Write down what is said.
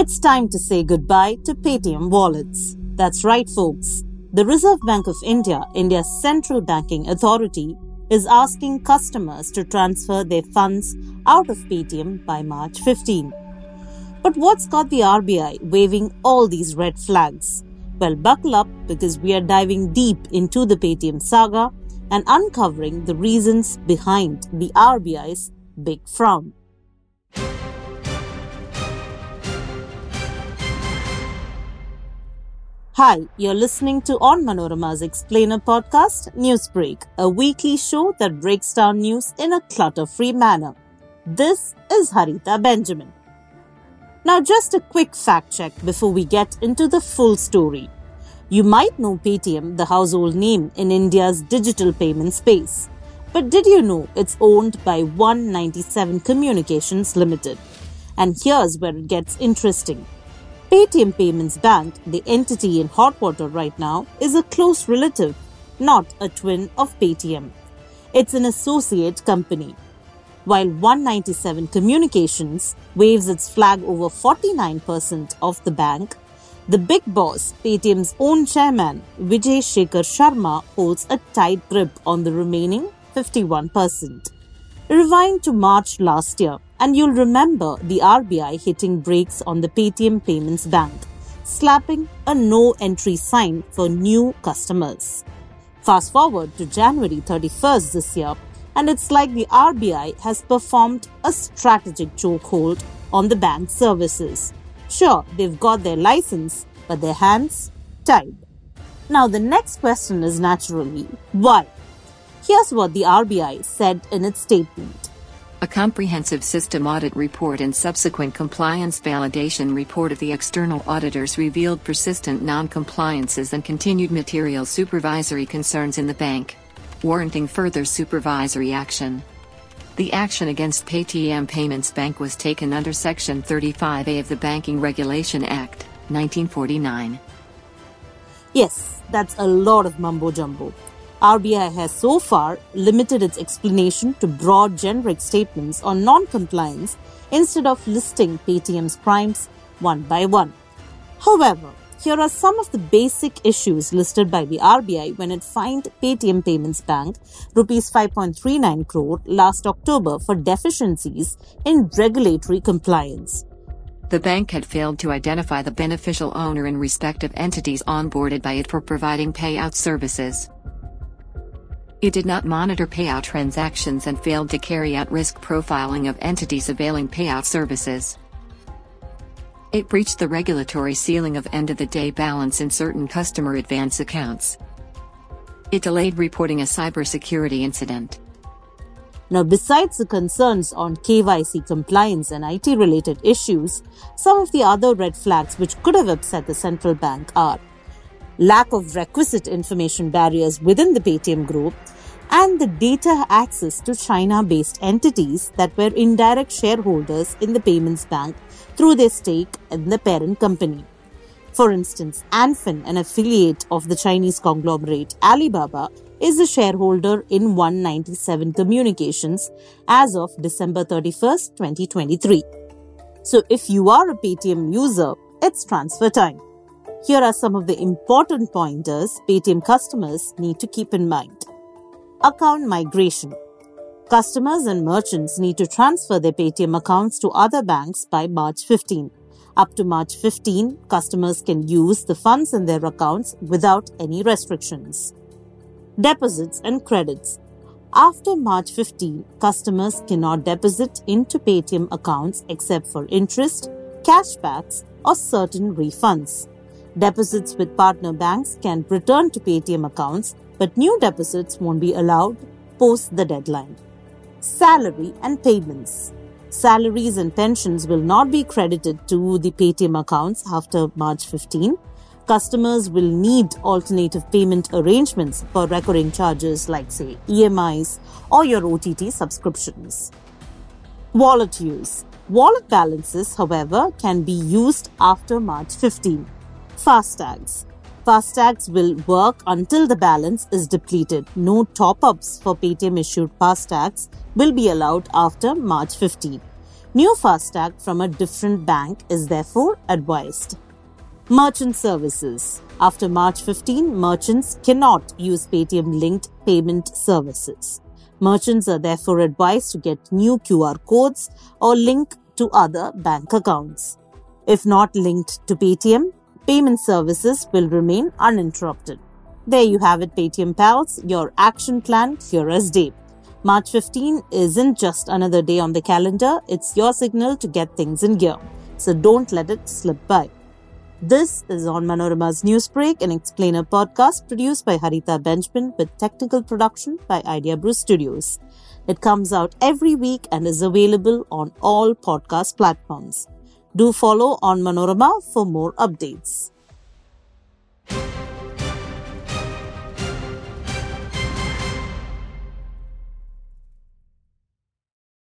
It's time to say goodbye to Paytm wallets. That's right, folks. The Reserve Bank of India, India's central banking authority, is asking customers to transfer their funds out of Paytm by March 15. But what's got the RBI waving all these red flags? Well, buckle up because we are diving deep into the Paytm saga and uncovering the reasons behind the RBI's big frown. Hi, you're listening to Onmanorama's Explainer podcast, Newsbreak, a weekly show that breaks down news in a clutter free manner. This is Harita Benjamin. Now, just a quick fact check before we get into the full story. You might know Paytm, the household name in India's digital payment space. But did you know it's owned by One 97 Communications Limited? And here's where it gets interesting. Paytm Payments Bank, the entity in hot water right now, is a close relative, not a twin of Paytm. It's an associate company. While One 97 Communications waves its flag over 49% of the bank, the big boss, Paytm's own chairman, Vijay Shekhar Sharma, holds a tight grip on the remaining 51%. Rewind to March last year, and you'll remember the RBI hitting brakes on the Paytm Payments Bank, slapping a no entry sign for new customers. Fast forward to January 31st this year, and it's like the RBI has performed a strategic chokehold on the bank's services. Sure, they've got their license, but their hands tied. Now, the next question is naturally why? Here's what the RBI said in its statement. A comprehensive system audit report and subsequent compliance validation report of the external auditors revealed persistent non-compliances and continued material supervisory concerns in the bank, warranting further supervisory action. The action against Paytm Payments Bank was taken under Section 35A of the Banking Regulation Act, 1949. Yes, that's a lot of mumbo jumbo. RBI has so far limited its explanation to broad generic statements on non compliance instead of listing Paytm's crimes one by one. However, here are some of the basic issues listed by the RBI when it fined Paytm Payments Bank rupees 5.39 crore last October for deficiencies in regulatory compliance. The bank had failed to identify the beneficial owner and respective entities onboarded by it for providing payout services. It did not monitor payout transactions and failed to carry out risk profiling of entities availing payout services. It breached the regulatory ceiling of end of the day balance in certain customer advance accounts. It delayed reporting a cybersecurity incident. Now, besides the concerns on KYC compliance and IT related issues, some of the other red flags which could have upset the central bank are lack of requisite information barriers within the Paytm group, and the data access to China based entities that were indirect shareholders in the payments bank through their stake in the parent company. For instance, Antfin, an affiliate of the Chinese conglomerate Alibaba, is a shareholder in One 97 Communications as of December 31st, 2023. So if you are a Paytm user, it's transfer time. Here are some of the important pointers Paytm customers need to keep in mind. Account migration. Customers and merchants need to transfer their Paytm accounts to other banks by March 15. Up to March 15, customers can use the funds in their accounts without any restrictions. Deposits and credits. After March 15, customers cannot deposit into Paytm accounts except for interest, cashbacks, or certain refunds. Deposits with partner banks can return to Paytm accounts, but new deposits won't be allowed post the deadline. Salary and payments. Salaries and pensions will not be credited to the Paytm accounts after March 15. Customers will need alternative payment arrangements for recurring charges like, say, EMIs or your OTT subscriptions. Wallet use. Wallet balances, however, can be used after March 15. FASTags. FASTags will work until the balance is depleted. No top ups for Paytm issued FASTags will be allowed after March 15. New FASTag from a different bank is therefore advised. Merchant services. After March 15, merchants cannot use Paytm linked payment services. Merchants are therefore advised to get new QR codes or link to other bank accounts. If not linked to Paytm, payment services will remain uninterrupted. There you have it, Paytm pals, your action plan as day. March 15 isn't just another day on the calendar, it's your signal to get things in gear. So don't let it slip by. This is Onmanorama's Newsbreak, an explainer podcast produced by Harita Benjamin with technical production by Idea Brew Studios. It comes out every week and is available on all podcast platforms. Do follow Onmanorama for more updates.